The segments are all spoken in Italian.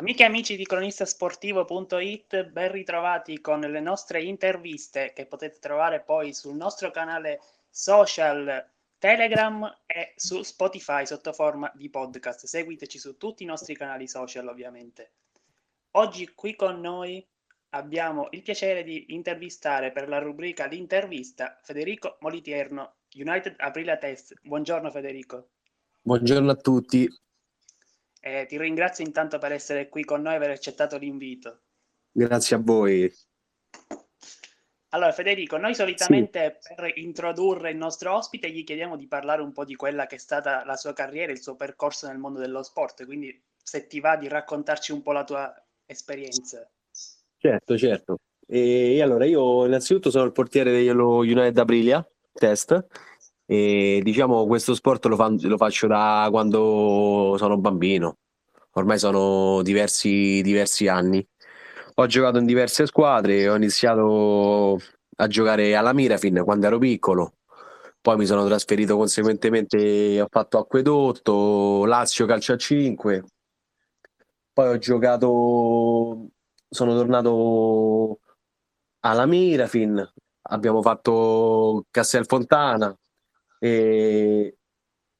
Amiche e amici di cronistasportivo.it, ben ritrovati con le nostre interviste che potete trovare poi sul nostro canale social Telegram e su Spotify sotto forma di podcast. Seguiteci su tutti i nostri canali social ovviamente. Oggi qui con noi abbiamo il piacere di intervistare per la rubrica L'intervista Federico Molitierno, United Aprilia Test. Buongiorno Federico. Buongiorno a tutti. Eh, ti ringrazio intanto per essere qui con noi e aver accettato l'invito. Grazie a voi. Allora, Federico, noi solitamente sì. per introdurre il nostro ospite gli chiediamo di parlare un po' di quella che è stata la sua carriera, il suo percorso nel mondo dello sport, quindi se ti va di raccontarci un po' la tua esperienza. Certo, certo. E allora io innanzitutto sono il portiere dello United Aprilia, test, e diciamo questo sport lo, fa, lo faccio da quando sono bambino, ormai sono diversi, diversi anni. Ho giocato in diverse squadre, ho iniziato a giocare alla Mirafin quando ero piccolo, poi mi sono trasferito conseguentemente, ho fatto Acquedotto, Lazio Calcio a 5, poi ho giocato, sono tornato alla Mirafin, abbiamo fatto Castelfontana, e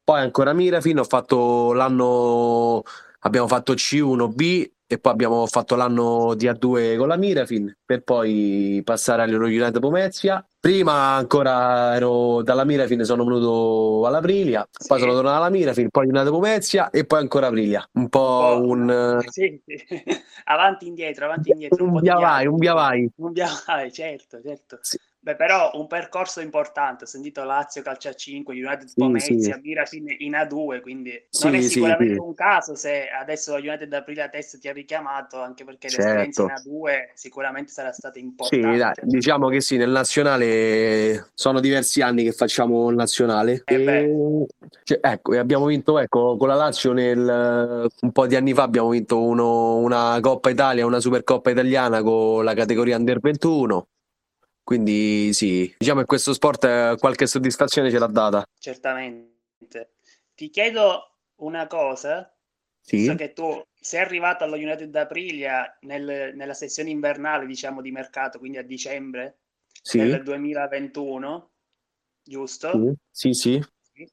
poi ancora Mirafin, ho fatto l'anno, abbiamo fatto C1B e poi abbiamo fatto l'anno di A2 con la Mirafin per poi passare allo United Pomezia. Prima ancora ero dalla Mirafin, sono venuto all'Aprilia, sì. poi sono tornato alla Mirafin, poi United Pomezia e poi ancora Aprilia. Un po' oh, un... Sì, sì. avanti indietro, avanti indietro. Un, un via vai, un via vai. Un via vai, certo, certo. Sì. Beh, però un percorso importante. Ho sentito Lazio calcio a 5, United sì, Pomezia, sì. Mirafin in A2, quindi sì, non è sicuramente sì, un caso se adesso United Aprilia Test ti ha richiamato, anche perché certo. l'esperienza in A2 sicuramente sarà stata importante. Sì, dai, diciamo che sì, nel nazionale sono diversi anni che facciamo il nazionale. Eh e, cioè, ecco, abbiamo vinto ecco, con la Lazio nel, un po' di anni fa abbiamo vinto uno, una Coppa Italia, una Supercoppa italiana con la categoria Under 21 quindi sì, diciamo che questo sport qualche soddisfazione ce l'ha data. Certamente. Ti chiedo una cosa, sì. so che tu sei arrivato allo United Aprilia nel, nella sessione invernale, diciamo, di mercato, quindi a dicembre sì. del 2021, giusto? Sì, sì. sì.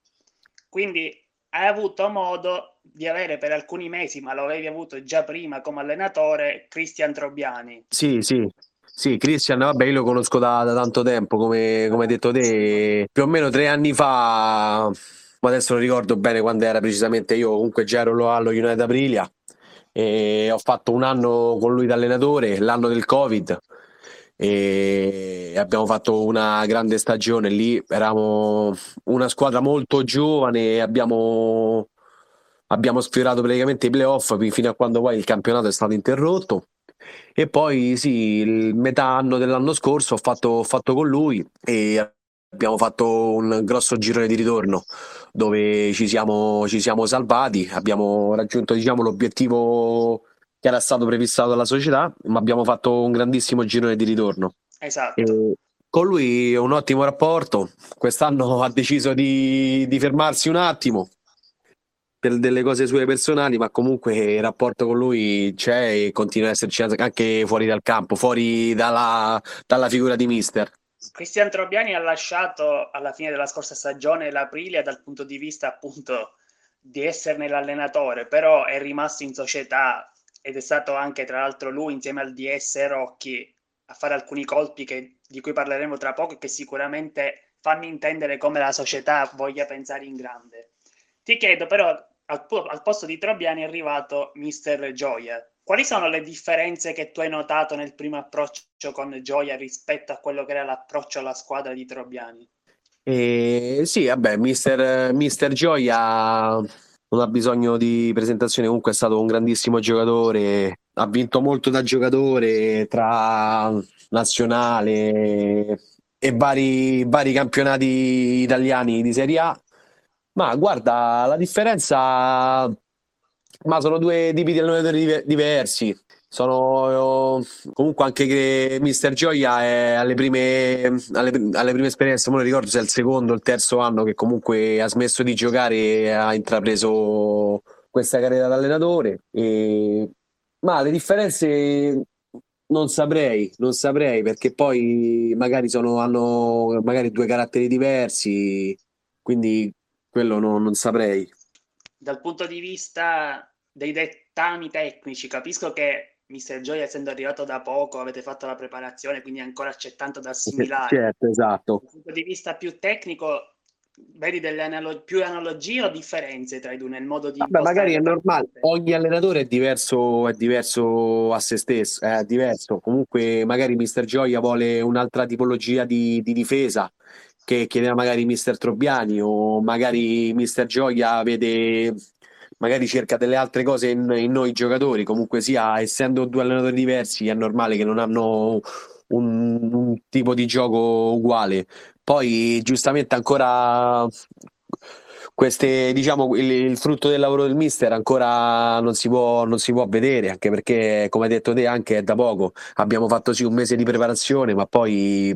Quindi hai avuto modo di avere per alcuni mesi, ma lo avevi avuto già prima come allenatore, Cristian Trobiani. Sì, sì. Sì, Christian, vabbè, io lo conosco da, da tanto tempo, come, come, hai detto te, più o meno tre anni fa, ma adesso non ricordo bene quando era precisamente, io comunque già ero allo United Aprilia e ho fatto un anno con lui da allenatore, l'anno del Covid e abbiamo fatto una grande stagione lì, eravamo una squadra molto giovane e abbiamo, abbiamo sfiorato praticamente i playoff fino a quando poi il campionato è stato interrotto e poi sì, il metà anno dell'anno scorso ho fatto, ho fatto con lui e abbiamo fatto un grosso girone di ritorno dove ci siamo, ci siamo salvati, abbiamo raggiunto diciamo, l'obiettivo che era stato prefissato dalla società, ma abbiamo fatto un grandissimo girone di ritorno. Esatto. E con lui un ottimo rapporto, quest'anno ha deciso di, di fermarsi un attimo, per delle cose sue personali, ma comunque il rapporto con lui c'è e continua ad esserci anche fuori dal campo, fuori dalla, dalla figura di mister. Cristian Trobiani ha lasciato alla fine della scorsa stagione l'Aprilia dal punto di vista appunto di esserne l'allenatore, però è rimasto in società ed è stato anche tra l'altro lui insieme al DS Rocchi a fare alcuni colpi che, di cui parleremo tra poco e che sicuramente fanno intendere come la società voglia pensare in grande. Ti chiedo però, al, al posto di Trobiani è arrivato Mister Gioia. Quali sono le differenze che tu hai notato nel primo approccio con Gioia rispetto a quello che era l'approccio alla squadra di Trobiani? Eh, sì, vabbè, Mister, Mister Gioia non ha bisogno di presentazione, comunque è stato un grandissimo giocatore, ha vinto molto da giocatore tra nazionale e vari, vari campionati italiani di Serie A ma guarda, la differenza, ma sono due tipi di allenatori diversi. Sono comunque anche che Mister Gioia è alle prime, alle, alle prime esperienze, non ricordo se è il secondo o il terzo anno che comunque ha smesso di giocare e ha intrapreso questa carriera da allenatore. E Ma le differenze non saprei, non saprei perché poi magari sono, hanno magari due caratteri diversi, quindi quello no, non saprei. Dal punto di vista dei dettami tecnici, capisco che Mister Joy, essendo arrivato da poco, avete fatto la preparazione, quindi ancora c'è tanto da assimilare. Certo, esatto. Dal punto di vista più tecnico, vedi delle analog- più analogie o differenze tra i due nel modo di Vabbè, magari è normale ogni allenatore è diverso, è diverso a se stesso è diverso comunque magari Mister Gioia vuole un'altra tipologia di, di difesa che chiedeva magari Mister Trobbiani o magari Mister Gioia vede magari cerca delle altre cose in, in noi giocatori. Comunque sia essendo due allenatori diversi è normale che non hanno un, un tipo di gioco uguale. Poi giustamente ancora queste, diciamo, il, il, frutto del lavoro del mister ancora non si, può, non si può vedere, anche perché, come hai detto te, anche da poco. Abbiamo fatto sì un mese di preparazione, ma poi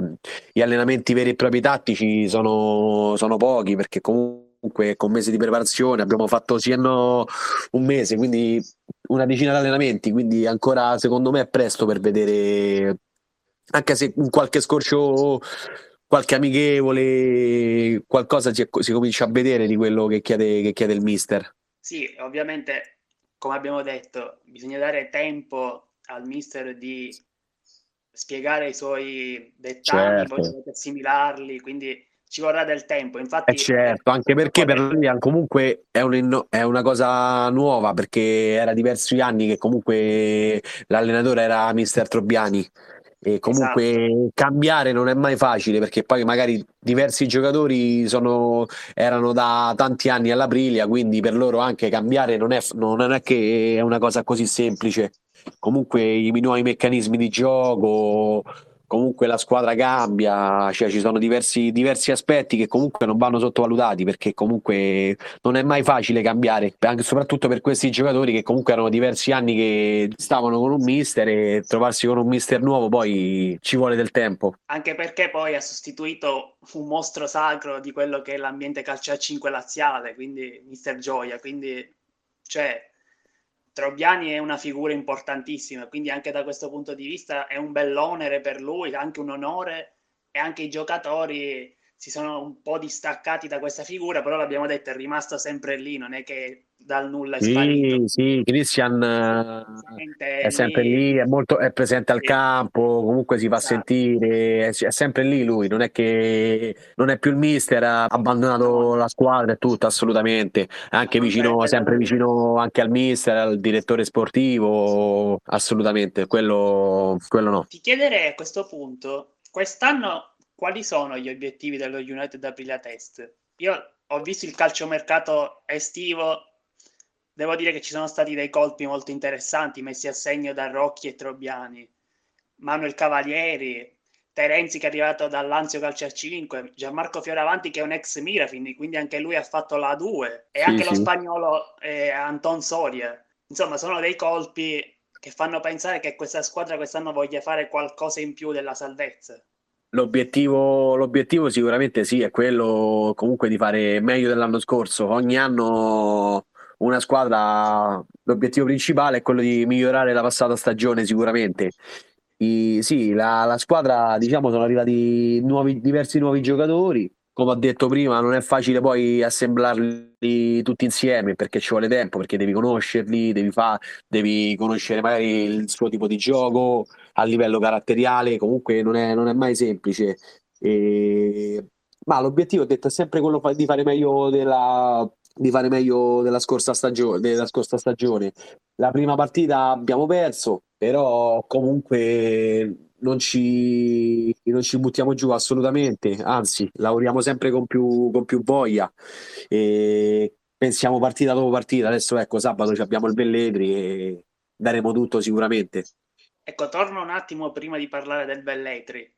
gli allenamenti veri e propri tattici sono, sono pochi, perché comunque con mese di preparazione abbiamo fatto sì e no un mese, quindi una decina di allenamenti, quindi ancora secondo me è presto per vedere, anche se qualche scorcio qualche amichevole, qualcosa si, si, comincia a vedere di quello che chiede, che chiede il mister. Sì, ovviamente, come abbiamo detto, bisogna dare tempo al mister di spiegare i suoi dettagli, certo. poi assimilarli, quindi ci vorrà del tempo. Infatti, eh certo, anche perché per lui comunque è, un, è, una cosa nuova, perché era diversi anni che comunque l'allenatore era mister Trobbiani e comunque esatto. cambiare non è mai facile perché poi magari diversi giocatori sono, erano da tanti anni all'Aprilia, quindi per loro anche cambiare non è, non è che è una cosa così semplice. Comunque i nuovi meccanismi di gioco, comunque la squadra cambia, cioè ci sono diversi, diversi, aspetti che comunque non vanno sottovalutati perché comunque non è mai facile cambiare, anche soprattutto per questi giocatori che comunque erano diversi anni che stavano con un mister e trovarsi con un mister nuovo poi ci vuole del tempo. Anche perché poi ha sostituito un mostro sacro di quello che è l'ambiente calcio a 5 laziale, quindi mister Gioia, quindi cioè Trobiani è una figura importantissima, quindi anche da questo punto di vista è un bell'onere per lui, anche un onore e anche i giocatori si sono un po' distaccati da questa figura, però l'abbiamo detto, è rimasto sempre lì, non è che dal nulla è sparito. Sì, Christian eh, è sempre lì, è, molto, è presente al sì. campo, comunque si fa esatto. sentire, è, sempre lì lui, non è che non è più il mister, ha abbandonato la squadra e tutto, assolutamente, anche no, vicino, sempre vicino anche al mister, al direttore sportivo, assolutamente, quello, quello no. Ti chiederei a questo punto, quest'anno quali sono gli obiettivi dello United Aprilia Test? Io ho visto il calciomercato estivo, devo dire che ci sono stati dei colpi molto interessanti messi a segno da Rocchi e Trobiani, Manuel Cavalieri, Terenzi che è arrivato dall'Anzio Calcio a 5, Gianmarco Fioravanti che è un ex Mirafin, quindi anche lui ha fatto la 2 e anche sì. lo spagnolo eh, Anton Soria. Insomma, sono dei colpi che fanno pensare che questa squadra quest'anno voglia fare qualcosa in più della salvezza. L'obiettivo, l'obiettivo sicuramente sì, è quello comunque di fare meglio dell'anno scorso. Ogni anno una squadra, l'obiettivo principale è quello di migliorare la passata stagione sicuramente. I, sì, la, la, squadra, diciamo, sono arrivati nuovi, diversi nuovi giocatori. Come ho detto prima, non è facile poi assemblarli tutti insieme perché ci vuole tempo, perché devi conoscerli, devi, fa, devi conoscere magari il suo tipo di gioco, a livello caratteriale, comunque non è, non è mai semplice. E... Ma l'obiettivo, ho detto, è sempre quello di fare meglio della, di fare meglio della scorsa, stagione, della scorsa stagione. La prima partita abbiamo perso, però comunque non ci, non ci buttiamo giù assolutamente, anzi lavoriamo sempre con più, con più voglia e pensiamo partita dopo partita. Adesso ecco, sabato abbiamo il Belledri e daremo tutto sicuramente. Ecco, torno un attimo prima di parlare del Belletri,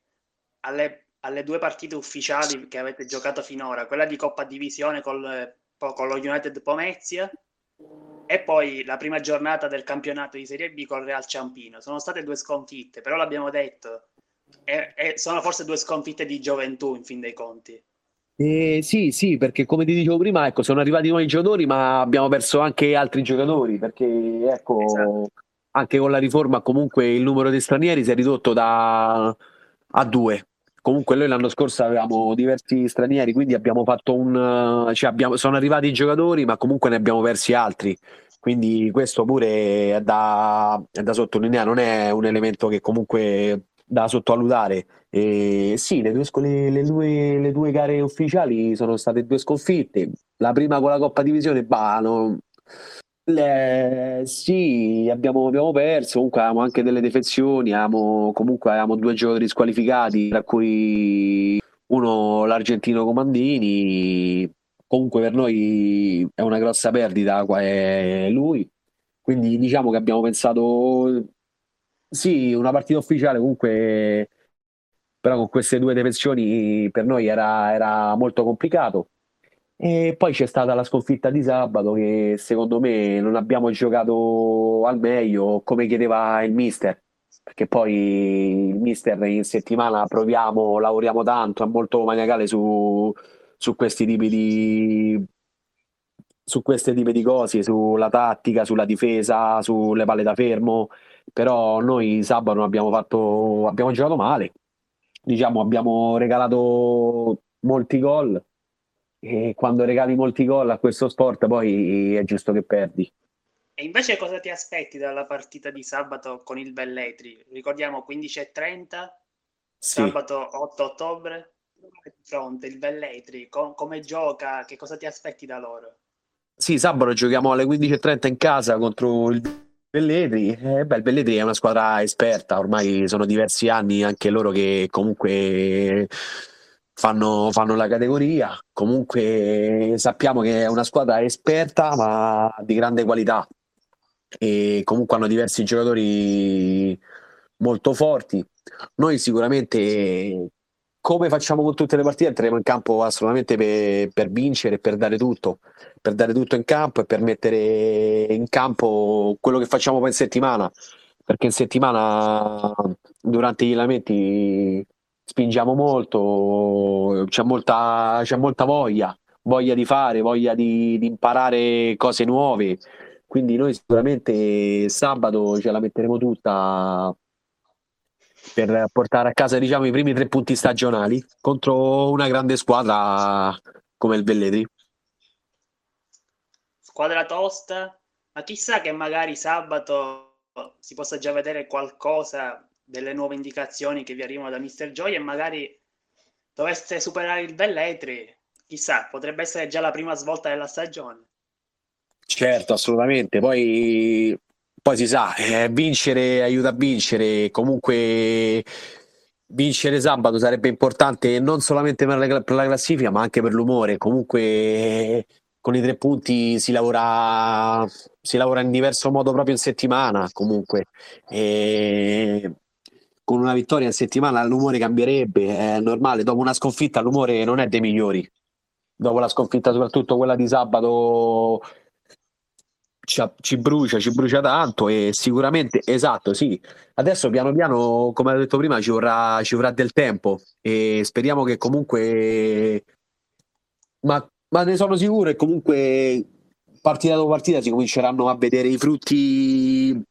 alle, alle, due partite ufficiali che avete giocato finora, quella di Coppa Divisione col, con lo United Pomezia e poi la prima giornata del campionato di Serie B col Real Ciampino. Sono state due sconfitte, però l'abbiamo detto, e, e sono forse due sconfitte di gioventù in fin dei conti. Eh, sì, sì, perché come ti dicevo prima, ecco, sono arrivati nuovi giocatori, ma abbiamo perso anche altri giocatori, perché ecco, esatto anche con la riforma comunque il numero di stranieri si è ridotto da a due. Comunque noi l'anno scorso avevamo diversi stranieri, quindi abbiamo fatto un... Cioè abbiamo, sono arrivati i giocatori, ma comunque ne abbiamo persi altri. Quindi questo pure è da, è da sottolineare, non è un elemento che comunque da sottovalutare. E sì, le due, le, le, due, le due gare ufficiali sono state due sconfitte. La prima con la Coppa Divisione, bah, no, le, sì, abbiamo, abbiamo, perso, comunque avevamo anche delle defezioni, avevamo, comunque avevamo due giocatori squalificati, tra cui uno l'argentino Comandini, comunque per noi è una grossa perdita è lui, quindi diciamo che abbiamo pensato, sì, una partita ufficiale comunque, però con queste due defezioni per noi era, era molto complicato. E poi c'è stata la sconfitta di sabato che secondo me non abbiamo giocato al meglio come chiedeva il mister, perché poi il mister in settimana proviamo, lavoriamo tanto, è molto maniacale su, su questi tipi di su queste tipi di cose, sulla tattica, sulla difesa, sulle palle da fermo, però noi sabato abbiamo fatto abbiamo giocato male. Diciamo, abbiamo regalato molti gol e quando regali molti gol a questo sport poi è giusto che perdi. E invece cosa ti aspetti dalla partita di sabato con il Belletri? Ricordiamo 15.30, sì. sabato 8 ottobre, di fronte il Belletri, com- come gioca, che cosa ti aspetti da loro? Sì, sabato giochiamo alle 15.30 in casa contro il Belletri. Eh, beh, il Belletri è una squadra esperta, ormai sono diversi anni anche loro che comunque fanno, fanno la categoria. Comunque sappiamo che è una squadra esperta ma di grande qualità e comunque hanno diversi giocatori molto forti. Noi sicuramente, come facciamo con tutte le partite, entreremo in campo assolutamente per, per vincere, per dare tutto, per dare tutto in campo e per mettere in campo quello che facciamo poi in settimana. Perché in settimana, durante gli allenamenti, spingiamo molto, c'è molta, c'è molta voglia, voglia di fare, voglia di, di, imparare cose nuove. Quindi noi sicuramente sabato ce la metteremo tutta per portare a casa diciamo, i primi tre punti stagionali contro una grande squadra come il Velletri. Squadra tosta, ma chissà che magari sabato si possa già vedere qualcosa delle nuove indicazioni che vi arrivano da Mr. Joy e magari doveste superare il Belletri, chissà, potrebbe essere già la prima svolta della stagione. Certo, assolutamente. Poi, poi si sa, eh, vincere aiuta a vincere. Comunque, vincere sabato sarebbe importante non solamente per la, per la classifica, ma anche per l'umore. Comunque, con i tre punti si lavora, si lavora in diverso modo proprio in settimana. Comunque, e con una vittoria in settimana l'umore cambierebbe, è normale, dopo una sconfitta l'umore non è dei migliori, dopo la sconfitta soprattutto quella di sabato ci, ci, brucia, ci brucia tanto e sicuramente, esatto, sì, adesso piano piano, come ho detto prima, ci vorrà, ci vorrà del tempo e speriamo che comunque, ma, ma ne sono sicuro che comunque partita dopo partita si cominceranno a vedere i frutti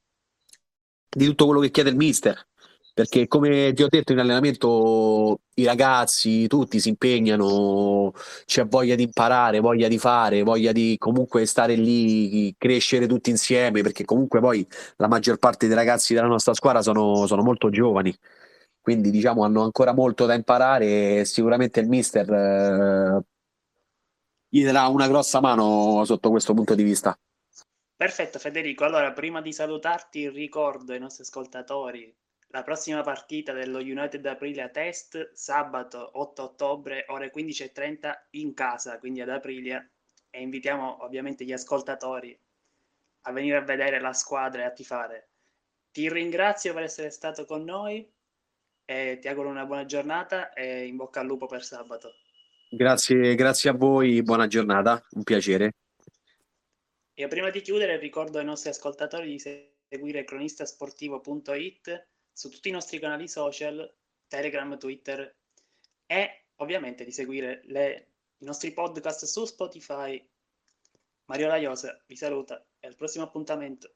di tutto quello che chiede il mister perché come ti ho detto in allenamento i ragazzi tutti si impegnano, c'è voglia di imparare, voglia di fare, voglia di comunque stare lì, crescere tutti insieme, perché comunque poi la maggior parte dei ragazzi della nostra squadra sono, sono molto giovani, quindi diciamo hanno ancora molto da imparare e sicuramente il mister eh, gli darà una grossa mano sotto questo punto di vista. Perfetto Federico, allora prima di salutarti ricordo ai nostri ascoltatori la prossima partita dello United Aprilia Test sabato 8 ottobre ore 15.30 in casa, quindi ad Aprilia e invitiamo ovviamente gli ascoltatori a venire a vedere la squadra e a tifare. Ti ringrazio per essere stato con noi e ti auguro una buona giornata e in bocca al lupo per sabato. Grazie, grazie a voi, buona giornata, un piacere. E prima di chiudere ricordo ai nostri ascoltatori di seguire cronistasportivo.it su tutti i nostri canali social, Telegram, Twitter e ovviamente di seguire le, i nostri podcast su Spotify. Mario Laiosa vi saluta e al prossimo appuntamento.